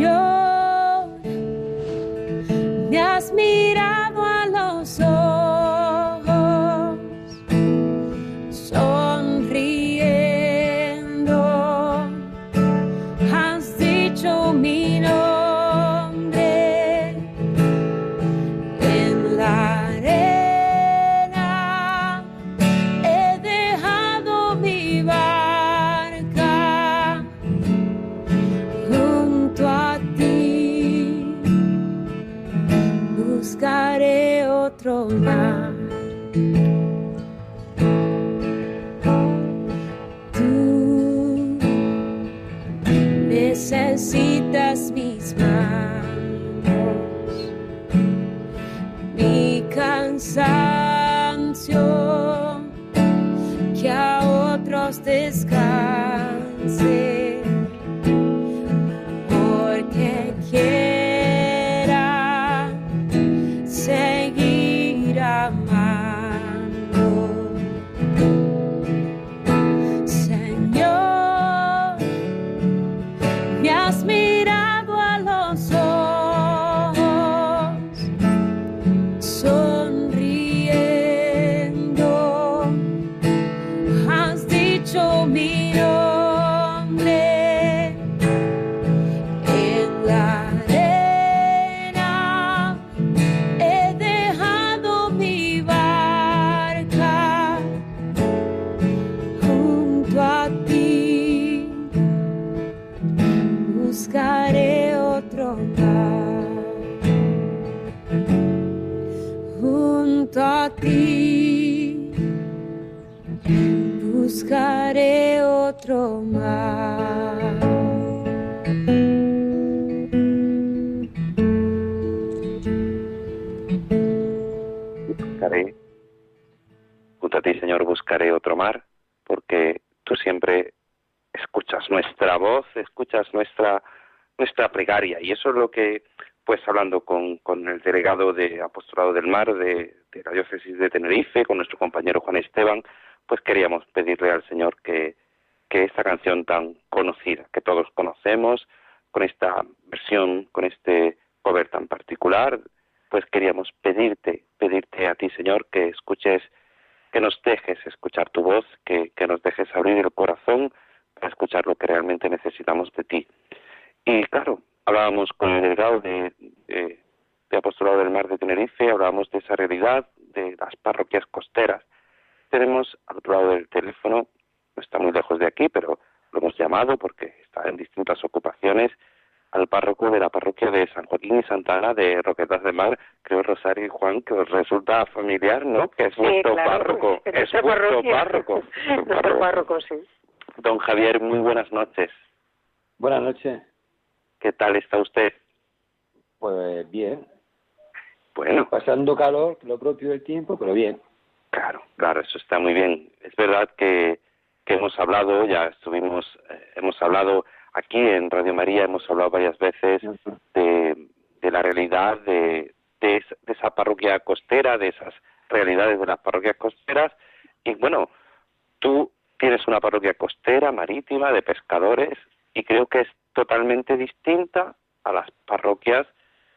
es lo que, pues hablando con, con el delegado de Apostolado del Mar de, la diócesis de Tenerife, con nuestro compañero Juan Esteban, pues queríamos pedirle al Señor que, que esta canción tan conocida, que todos conocemos, con esta versión, con este cover tan particular, pues queríamos pedirte, pedirte a ti, Señor, que escuches, que nos dejes escuchar tu voz, que, que nos dejes abrir el corazón para escuchar lo que realmente necesitamos de ti. Y claro, hablábamos de, de, Apostolado del Mar de Tenerife, hablábamos de esa realidad de las parroquias costeras. Tenemos al otro lado del teléfono no está muy lejos de aquí, pero lo hemos llamado porque está en distintas ocupaciones al párroco de la parroquia de San Joaquín y Santana de Roquetas de Mar, creo Rosario y Juan, que os resulta familiar, ¿no? Que es vuestro párroco, es vuestro párroco. Nuestro párroco, sí. Don Javier, muy buenas noches. Buenas noches. ¿Qué tal está usted? Pues bien. Bueno. Pasando calor, lo propio del tiempo, pero bien. Claro, claro, eso está muy bien. Es verdad que, que hemos hablado, ya estuvimos, eh, hemos hablado aquí en Radio María, hemos hablado varias veces de, de la realidad de, de, esa parroquia costera, de esas realidades de las parroquias costeras. Y bueno, tú tienes una parroquia costera, marítima, de pescadores, y creo que es totalmente distinta a las parroquias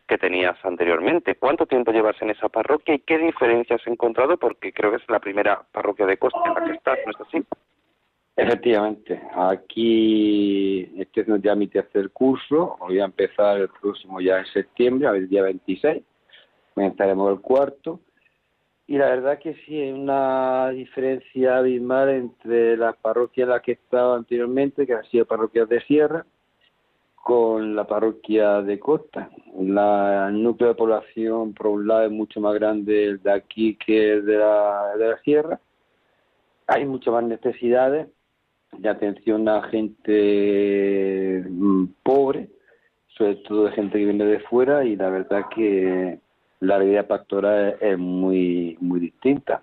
que tenías anteriormente. ¿Cuánto tiempo llevas en esa parroquia y qué diferencias has encontrado? Porque creo que es la primera parroquia de costa en la que estás, ¿no es así? Efectivamente, aquí este es ya mi tercer curso, voy a empezar el próximo ya en septiembre, el día 26, comenzaremos el cuarto, y la verdad que sí, hay una diferencia abismal entre las parroquias en las que he estado anteriormente, que han sido parroquias de sierra, con la parroquia de Costa. La, el núcleo de población, por un lado, es mucho más grande el de aquí que el de la, de la sierra. Hay muchas más necesidades de atención a gente mm, pobre, sobre todo de gente que viene de fuera, y la verdad que la realidad pastoral es, muy muy distinta.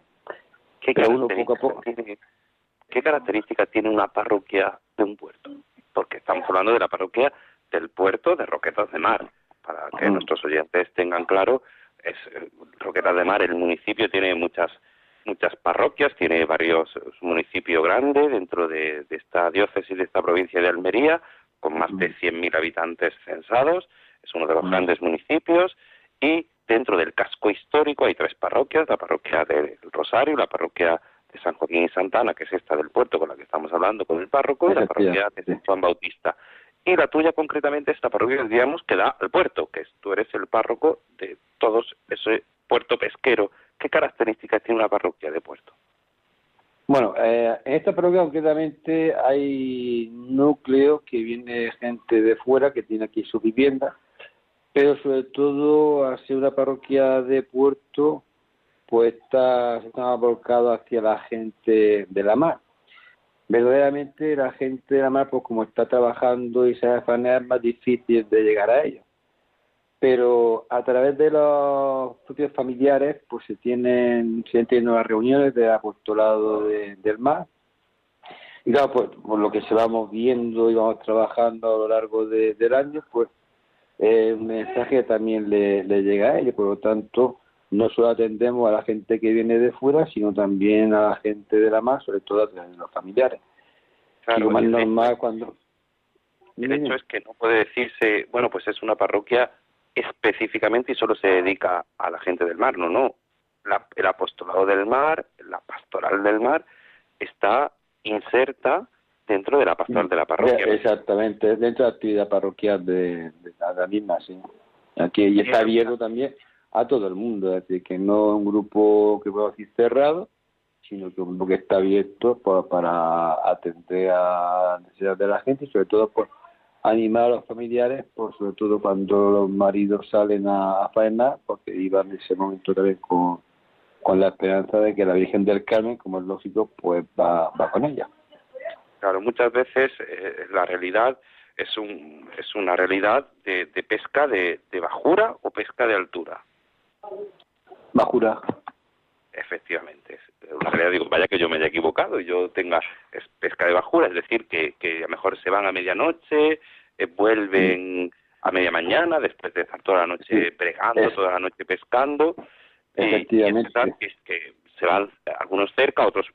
¿Qué características tiene una parroquia de un puerto? Porque estamos hablando de la parroquia del puerto de Roquetas de Mar. Para que nuestros oyentes tengan claro, es eh, Roquetas de Mar, el municipio tiene muchas muchas parroquias, tiene varios municipios grandes dentro de, esta diócesis, de esta provincia de Almería, con más de 100.000 habitantes censados, es uno de los grandes municipios, y dentro del casco histórico hay tres parroquias, la parroquia del Rosario, la parroquia de San Joaquín y Santana, que es esta del puerto con la que estamos hablando con el párroco, y la parroquia de San Juan Bautista y la tuya concretamente esta parroquia digamos que da al puerto, que tú eres el párroco de todos ese puerto pesquero. ¿Qué características tiene una parroquia de puerto? Bueno, eh, en esta parroquia concretamente hay núcleos que viene gente de fuera que tiene aquí su vivienda, pero sobre todo ser una parroquia de puerto, pues está, está volcado hacia la gente de la mar verdaderamente la gente de la mar, pues como está trabajando y se afana, es más difícil de llegar a ellos. Pero a través de los propios familiares, pues se tienen, se tienen nuevas reuniones de apostolado del mar. Y claro, pues por lo que se vamos viendo y vamos trabajando a lo largo del año, pues el mensaje también le llega a ellos. Por lo tanto, no solo atendemos a la gente que viene de fuera, sino también a la gente de la mar, sobre todo a los familiares. Claro, más normal cuando... El hecho es que no puede decirse, bueno, pues es una parroquia específicamente y solo se dedica a la gente del mar, no, no. el apostolado del mar, la pastoral del mar, está inserta dentro de la pastoral de la parroquia. Exactamente, dentro de la actividad parroquial de, la misma, sí. Aquí y está abierto también a todo el mundo, es decir, que no un grupo que puedo decir cerrado, sino que un grupo que está abierto para, atender a las necesidades de la gente y sobre todo por animar a los familiares, por sobre todo cuando los maridos salen a, a faenar, porque iban en ese momento también con, con la esperanza de que la Virgen del Carmen, como es lógico, pues va, va con ella. Claro, muchas veces eh, la realidad es, un, es una realidad de, de pesca de, de bajura o pesca de altura. Bajura. Efectivamente. Una realidad, digo, vaya que yo me haya equivocado y yo tenga pesca de bajura, es decir, que, que a lo mejor se van a medianoche, eh, vuelven a media mañana, después de estar toda la noche pregando, toda la noche pescando. Efectivamente. Y, es que se van algunos cerca, otros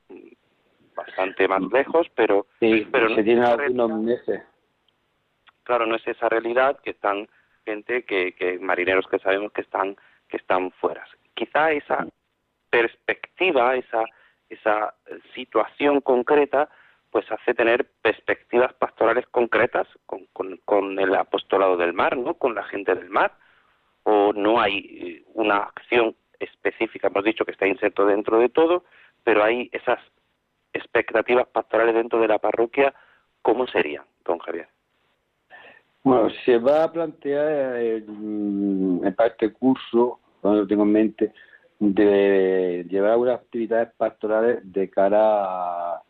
bastante más lejos, pero, pero se tienen algunos meses. Claro, no es esa realidad que están gente que, que marineros que sabemos que están que están fuera. Quizá esa perspectiva, esa, esa situación concreta, pues hace tener perspectivas pastorales concretas con, con, el apostolado del mar, ¿no? Con la gente del mar. O no hay eh, una acción específica, hemos dicho que está inserto dentro de todo, pero hay esas expectativas pastorales dentro de la parroquia, ¿cómo serían, don Javier? Bueno, se va a plantear en, en este curso, cuando lo tengo en mente, de llevar unas actividades pastorales de cara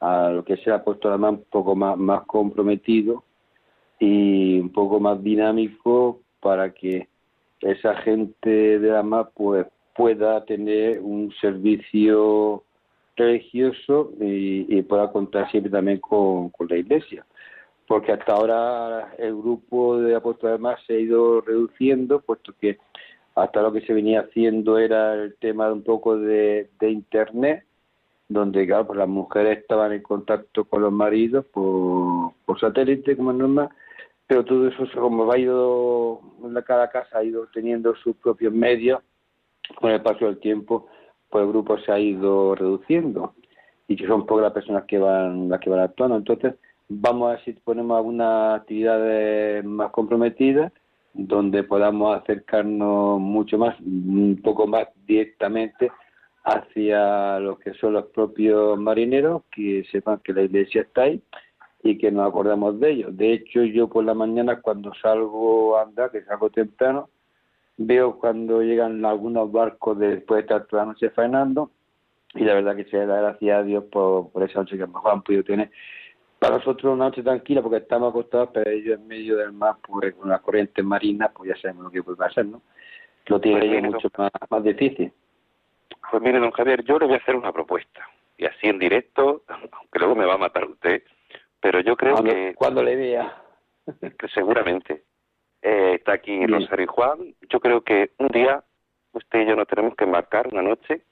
a, lo que sea apostolado más un poco más, más comprometido y un poco más dinámico para que esa gente de la MAP pues pueda tener un servicio religioso y, pueda contar siempre también con, la iglesia porque hasta ahora el grupo de apóstoles más se ha ido reduciendo puesto que hasta lo que se venía haciendo era el tema de un poco de, internet donde claro pues las mujeres estaban en contacto con los maridos por, por satélite como es normal pero todo eso como va ido cada casa ha ido teniendo sus propios medios con el paso del tiempo pues el grupo se ha ido reduciendo y que son pocas las personas que van las que van actuando. Entonces vamos a ver si ponemos algunas actividades más comprometidas donde podamos acercarnos mucho más un poco más directamente hacia los que son los propios marineros que sepan que la iglesia está ahí y que nos acordamos de ellos. De hecho, yo por la mañana cuando salgo a andar, que salgo temprano, veo cuando llegan algunos barcos después de estar toda la noche faenando y la verdad que se da gracias a Dios por, por esa noche que mejor han podido tener. Para nosotros una noche tranquila porque estamos acostados, pero ellos en medio del mar, pues con las corrientes marinas, pues ya sabemos lo que puede pasar, ¿no? Lo tiene pues mucho más, más difícil. Pues mire, don Javier, yo le voy a hacer una propuesta. Y así en directo, aunque luego me va a matar usted, pero yo creo que... Cuando le vea. que seguramente. Eh, está aquí Rosario Juan. Yo creo que un día usted y yo nos tenemos que embarcar una noche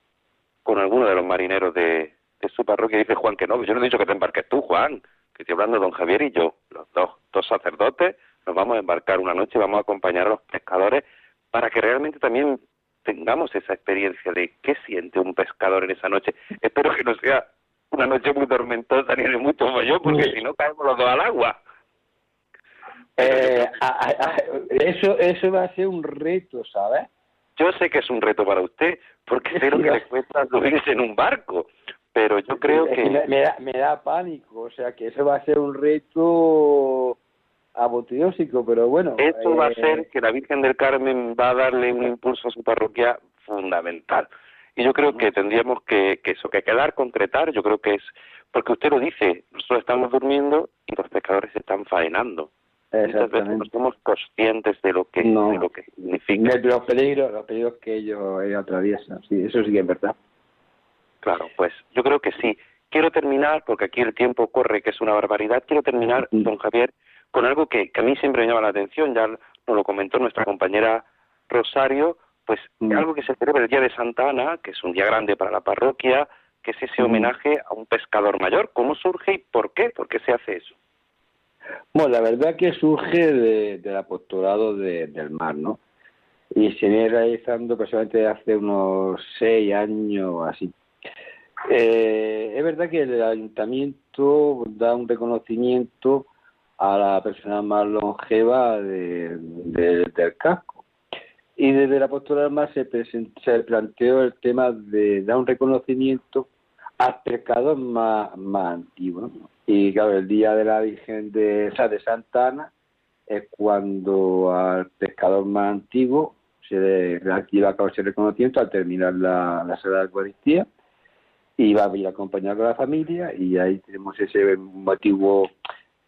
con alguno de los marineros de, de su parroquia. Dice Juan que no, yo no he dicho que te embarques tú, Juan, que estoy hablando don Javier y yo, los dos, dos sacerdotes, nos vamos a embarcar una noche y vamos a acompañar a los pescadores para que realmente también tengamos esa experiencia de qué siente un pescador en esa noche. Espero que no sea una noche muy tormentosa ni de mucho mollón, porque si no caemos los dos al agua. Eh, eso, eso va a ser un reto, ¿sabes? Yo sé que es un reto para usted, porque sé lo que le cuesta subirse en un barco, pero yo creo que... Me, da, me da pánico, o sea que eso va a ser un reto apoteósico, pero bueno... Esto va a ser eh, que la Virgen del Carmen va a darle un impulso a su parroquia fundamental. Y yo creo que tendríamos que, que eso, que quedar, concretar, yo creo que es, porque usted lo dice, nosotros estamos durmiendo y los pescadores están faenando. Muchas veces no somos conscientes de lo que, de lo que significa. los peligros, los peligros que ellos, atraviesan, sí, eso sí que es verdad. Claro, pues yo creo que sí. Quiero terminar, porque aquí el tiempo corre, que es una barbaridad, quiero terminar, mm. don Javier, con algo que, que a mí siempre me llama la atención, ya nos lo comentó nuestra compañera Rosario, pues mm. algo que se celebra el día de Santa Ana, que es un día grande para la parroquia, que es ese mm. homenaje a un pescador mayor. ¿Cómo surge y por qué? ¿Por qué se hace eso? Bueno, la verdad que surge del apostolado del mar, ¿no? Y se viene realizando personalmente hace unos seis años así. Eh, es verdad que el ayuntamiento da un reconocimiento a la persona más longeva del casco y desde la postura del mar se, planteó el tema de dar un reconocimiento al pescador más, más antiguo. Y claro, el día de la Virgen de, o de Santa Ana es cuando al pescador más antiguo se le lleva a cabo ese reconocimiento al terminar la, la Sagrada Eucaristía y va a ir acompañado con la familia y ahí tenemos ese motivo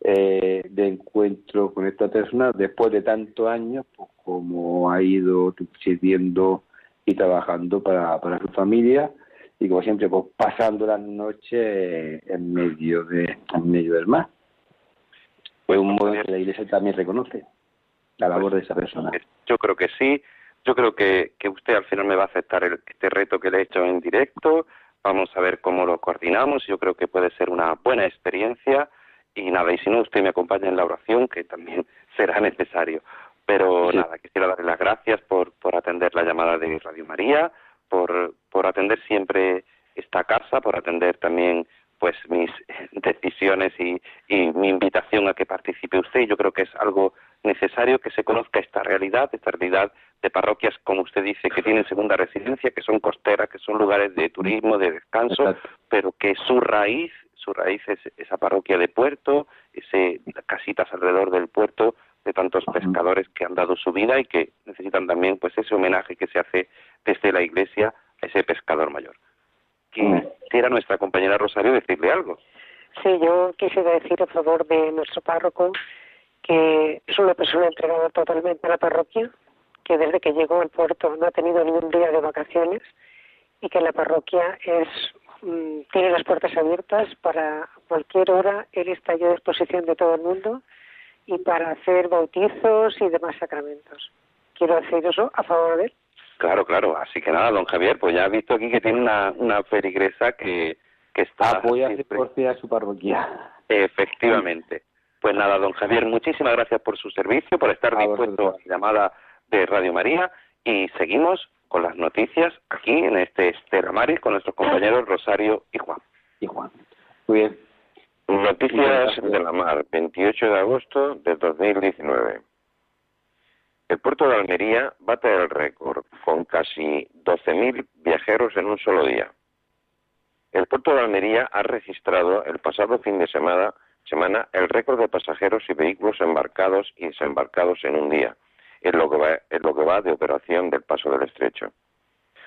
eh, de encuentro con esta persona después de tantos años, pues como ha ido sirviendo y trabajando para, para su familia y como siempre pues pasando las noches en medio de en medio del mar. Fue un modo que la Iglesia también reconoce la labor de esa persona. Yo creo que sí. Yo creo que, que usted al final me va a aceptar este reto que le he hecho en directo. Vamos a ver cómo lo coordinamos. Yo creo que puede ser una buena experiencia y nada, y si no, usted me acompaña en la oración, que también será necesario. Pero nada, quisiera darle las gracias por, por atender la llamada de Radio María, por, por atender siempre esta casa, por atender también pues mis decisiones y, y mi invitación a que participe usted. Yo creo que es algo necesario que se conozca esta realidad, esta realidad de parroquias, como usted dice, que tienen segunda residencia, que son costeras, que son lugares de turismo, de descanso, pero que su raíz, su raíz es esa parroquia de puerto, ese casitas alrededor del puerto de tantos pescadores que han dado su vida y que necesitan también pues ese homenaje que se hace desde la iglesia a ese pescador mayor. Quisiera nuestra compañera Rosario decirle algo. Sí, yo quisiera decir a favor de nuestro párroco que es una persona entregada totalmente a la parroquia, que desde que llegó al puerto no ha tenido ningún día de vacaciones y que la parroquia es mm, tiene las puertas abiertas para cualquier hora. Él está a disposición de todo el mundo y para hacer bautizos y demás sacramentos. Quiero decir eso a favor de él. Claro, claro. Así que nada, don Javier, pues ya ha visto aquí que tiene una, una ferigresa que, que está... Apoya a su parroquia. Efectivamente. Pues nada, don Javier, muchísimas gracias por su servicio, por estar dispuesto a la llamada de Radio María y seguimos con las noticias aquí en este Maris con nuestros compañeros Rosario y Juan. Y Juan. Muy bien. Noticias de la mar, 28 de agosto de 2019. El puerto de Almería bate el récord con casi 12.000 viajeros en un solo día. El puerto de Almería ha registrado el pasado fin de semana semana el récord de pasajeros y vehículos embarcados y desembarcados en un día, en lo que va, lo que va de operación del Paso del Estrecho.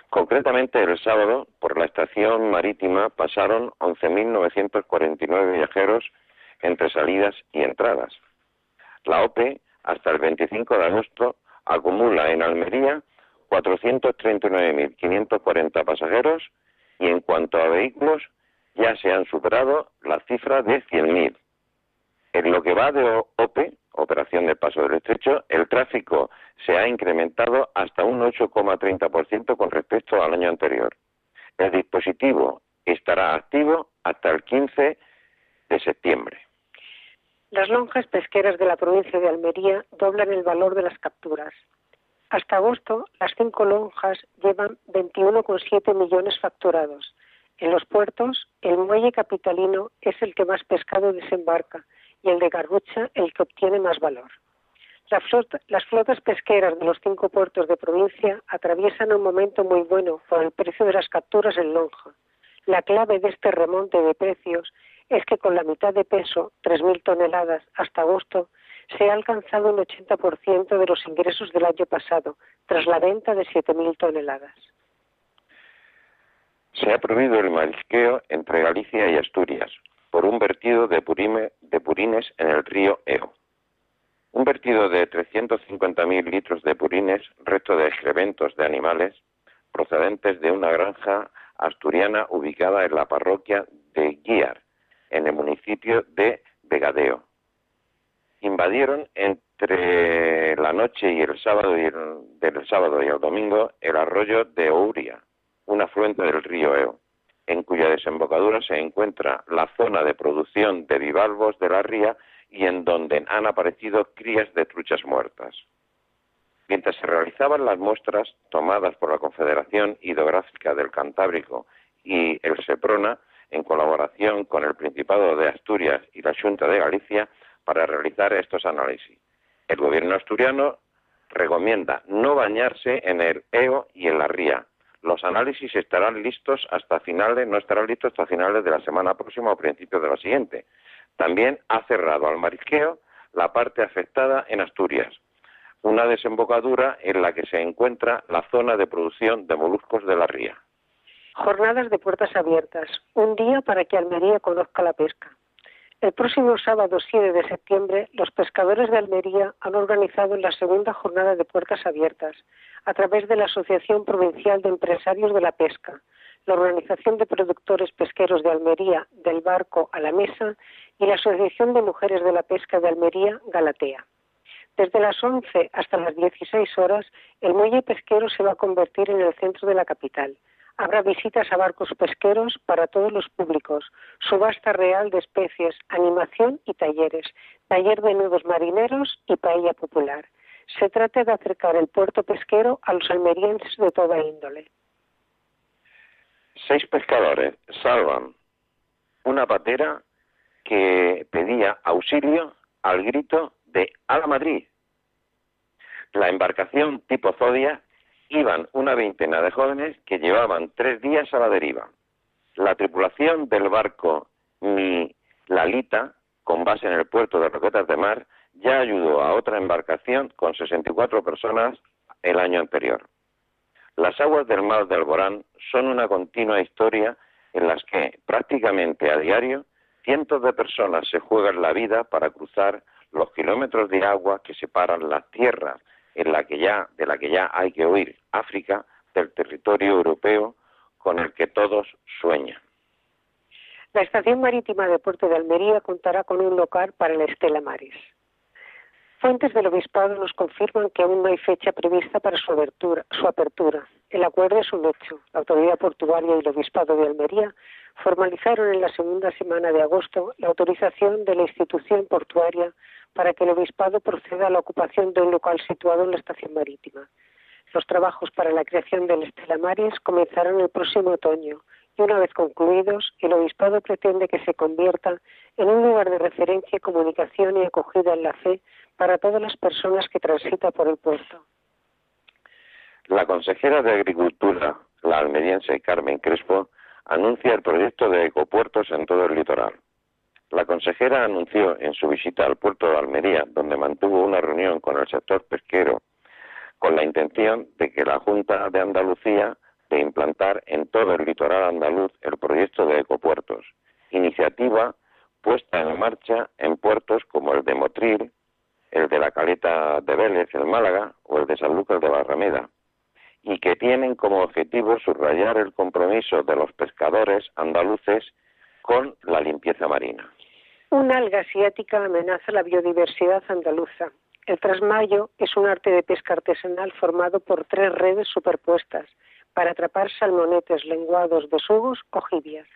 Concretamente, el sábado, por la estación marítima pasaron 11.949 viajeros entre salidas y entradas. La OPE, hasta el 25 de agosto, acumula en Almería 439.540 pasajeros y en cuanto a vehículos, ya se han superado la cifra de 100.000. En lo que va de OPE, Operación de Paso del Estrecho, el tráfico se ha incrementado hasta un 8,30% con respecto al año anterior. El dispositivo estará activo hasta el 15 de septiembre. Las lonjas pesqueras de la provincia de Almería doblan el valor de las capturas. Hasta agosto, las cinco lonjas llevan 21,7 millones facturados. En los puertos, el muelle capitalino es el que más pescado desembarca, y el de Garrucha el que obtiene más valor. las flotas pesqueras de los cinco puertos de provincia atraviesan un momento muy bueno por el precio de las capturas en lonja. La clave de este remonte de precios es que con la mitad de peso, 3.000 toneladas, hasta agosto, se ha alcanzado un 80% de los ingresos del año pasado, tras la venta de 7.000 toneladas. Se ha prohibido el marisqueo entre Galicia y Asturias, por un vertido de, purines en el río Eo. Un vertido de 350.000 litros de purines, resto de excrementos de animales, procedentes de una granja asturiana ubicada en la parroquia de Guiar, en el municipio de Vegadeo. Invadieron entre la noche y el sábado y el, del sábado y el domingo el arroyo de Ouria, un afluente del río Eo en cuya desembocadura se encuentra la zona de producción de bivalvos de la ría y en donde han aparecido crías de truchas muertas. Mientras se realizaban las muestras tomadas por la Confederación Hidrográfica del Cantábrico y el SEPRONA, en colaboración con el Principado de Asturias y la Junta de Galicia, para realizar estos análisis. El gobierno asturiano recomienda no bañarse en el EO y en la ría, los análisis estarán listos hasta finales, no estarán listos hasta finales de la semana próxima o principios de la siguiente. También ha cerrado al marisqueo la parte afectada en Asturias, una desembocadura en la que se encuentra la zona de producción de moluscos de la ría. Jornadas de puertas abiertas, un día para que Almería conozca la pesca. El próximo sábado 7 de septiembre, los pescadores de Almería han organizado la segunda jornada de puertas abiertas a través de la Asociación Provincial de Empresarios de la Pesca, la Organización de Productores Pesqueros de Almería, del Barco a la Mesa y la Asociación de Mujeres de la Pesca de Almería, Galatea. Desde las 11 hasta las 16 horas, el muelle pesquero se va a convertir en el centro de la capital Habrá visitas a barcos pesqueros para todos los públicos, subasta real de especies, animación y talleres, taller de nudos marineros y paella popular. Se trata de acercar el puerto pesquero a los almerienses de toda índole. Seis pescadores salvan una patera que pedía auxilio al grito de ¡A la Madrid! La embarcación tipo Zodia iban una veintena de jóvenes que llevaban tres días a la deriva. La tripulación del barco Mi Lalita, con base en el puerto de Roquetas de Mar, ya ayudó a otra embarcación con 64 personas el año anterior. Las aguas del mar del Alborán son una continua historia en las que prácticamente a diario cientos de personas se juegan la vida para cruzar los kilómetros de agua que separan la tierra en la que ya, de la que ya hay que huir, África, del territorio europeo con el que todos sueñan. La estación marítima de Puerto de Almería contará con un local para la Estela Maris. Fuentes del obispado nos confirman que aún no hay fecha prevista para su apertura. Su apertura. El acuerdo es un hecho. La autoridad portuaria y el obispado de Almería formalizaron en la segunda semana de agosto la autorización de la institución portuaria para que el obispado proceda a la ocupación de un local situado en la estación marítima. Los trabajos para la creación del Estela Maris comenzarán el próximo otoño y una vez concluidos, el obispado pretende que se convierta en un lugar de referencia, comunicación y acogida en la fe para todas las personas que transitan por el puerto. La consejera de Agricultura, la almeriense Carmen Crespo, anuncia el proyecto de ecopuertos en todo el litoral. La consejera anunció en su visita al puerto de Almería, donde mantuvo una reunión con el sector pesquero, con la intención de que la Junta de Andalucía de implantar en todo el litoral andaluz el proyecto de ecopuertos, iniciativa puesta en marcha en puertos como el de Motril, el de la Caleta de Vélez, en Málaga, o el de San Lucas de Barrameda, y que tienen como objetivo subrayar el compromiso de los pescadores andaluces con la limpieza marina. Una alga asiática amenaza la biodiversidad andaluza. El trasmayo es un arte de pesca artesanal formado por tres redes superpuestas para atrapar salmonetes, lenguados, besugos o jibias.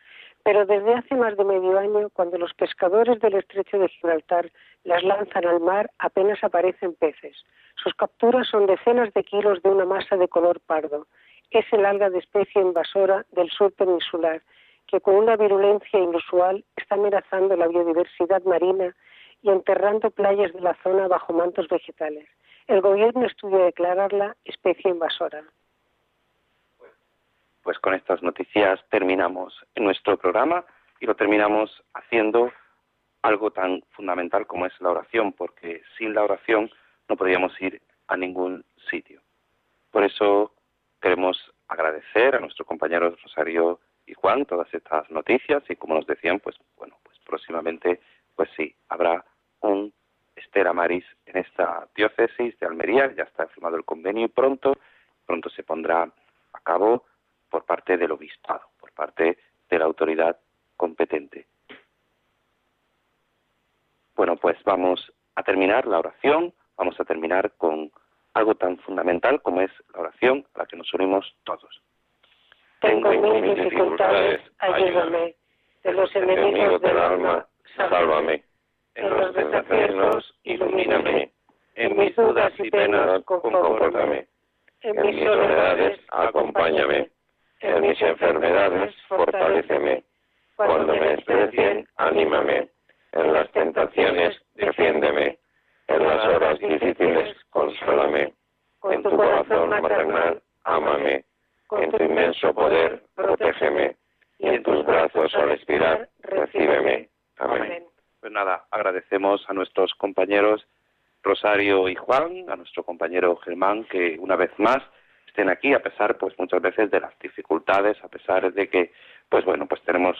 Pero desde hace más de medio año, cuando los pescadores del estrecho de Gibraltar las lanzan al mar, apenas aparecen peces. Sus capturas son decenas de kilos de una masa de color pardo. Es el alga de especie invasora del sur peninsular, que con una virulencia inusual está amenazando la biodiversidad marina y enterrando playas de la zona bajo mantos vegetales. El gobierno estudia declararla especie invasora pues con estas noticias terminamos nuestro programa y lo terminamos haciendo algo tan fundamental como es la oración, porque sin la oración no podríamos ir a ningún sitio. Por eso queremos agradecer a nuestros compañeros Rosario y Juan todas estas noticias y como nos decían, pues bueno, pues próximamente, pues sí, habrá un Estera Maris en esta diócesis de Almería, ya está firmado el convenio y pronto, pronto se pondrá a cabo por parte del obispado, por parte de la autoridad competente. Bueno, pues vamos a terminar la oración, vamos a terminar con algo tan fundamental como es la oración a la que nos unimos todos. Tengo mil dificultades, ayúdame. De los enemigos del alma, sálvame. En los desafíos, ilumíname. En mis dudas y penas, confórtame. En mis soledades, acompáñame en mis enfermedades, fortaléceme. Cuando me desprecien, anímame. En las tentaciones, defiéndeme. En las horas difíciles, consuélame. Con tu corazón maternal, ámame. Con tu inmenso poder, protégeme. Y en tus brazos al expirar, recíbeme. Amén. Pues nada, agradecemos a nuestros compañeros Rosario y Juan, a nuestro compañero Germán, que una vez más estén aquí a pesar pues muchas veces de las dificultades a pesar de que pues bueno pues tenemos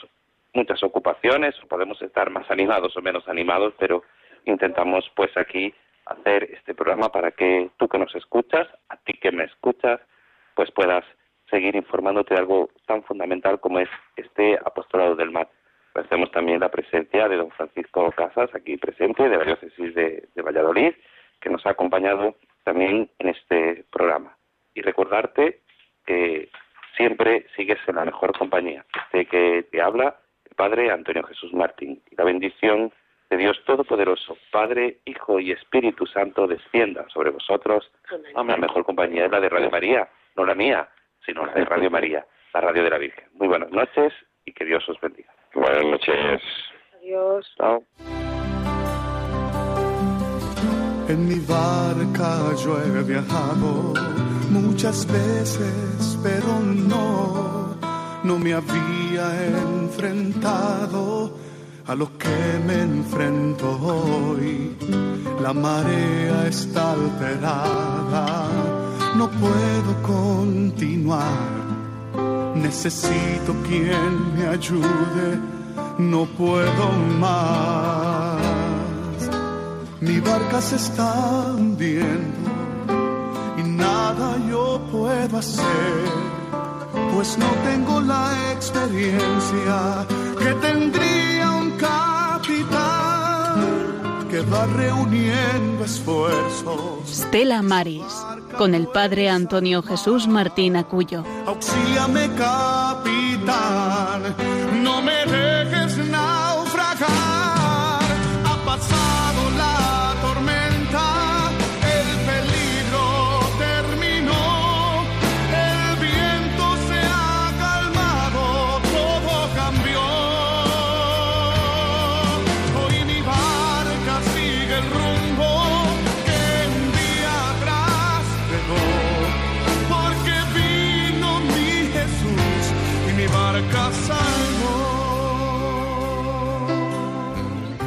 muchas ocupaciones o podemos estar más animados o menos animados pero intentamos pues aquí hacer este programa para que tú que nos escuchas a ti que me escuchas pues puedas seguir informándote de algo tan fundamental como es este apostolado del mar agradecemos también la presencia de don Francisco Casas aquí presente de la diócesis de Valladolid que nos ha acompañado también en este programa y recordarte que siempre sigues en la mejor compañía. Este que te habla, el Padre Antonio Jesús Martín. Y la bendición de Dios Todopoderoso, Padre, Hijo y Espíritu Santo, descienda sobre vosotros. Amén. La mejor compañía es la de Radio María, no la mía, sino la de Radio María, la radio de la Virgen. Muy buenas noches y que Dios os bendiga. Buenas noches. Adiós. Chao. En mi barca yo he viajado muchas veces, pero no, no me había enfrentado a lo que me enfrento hoy. La marea está alterada, no puedo continuar. Necesito quien me ayude, no puedo más. Mi barca se está hundiendo y nada yo puedo hacer, pues no tengo la experiencia que tendría un capitán que va reuniendo esfuerzos. Stella Maris, con el padre Antonio Jesús Martín Acuyo. Auxíame, capitán,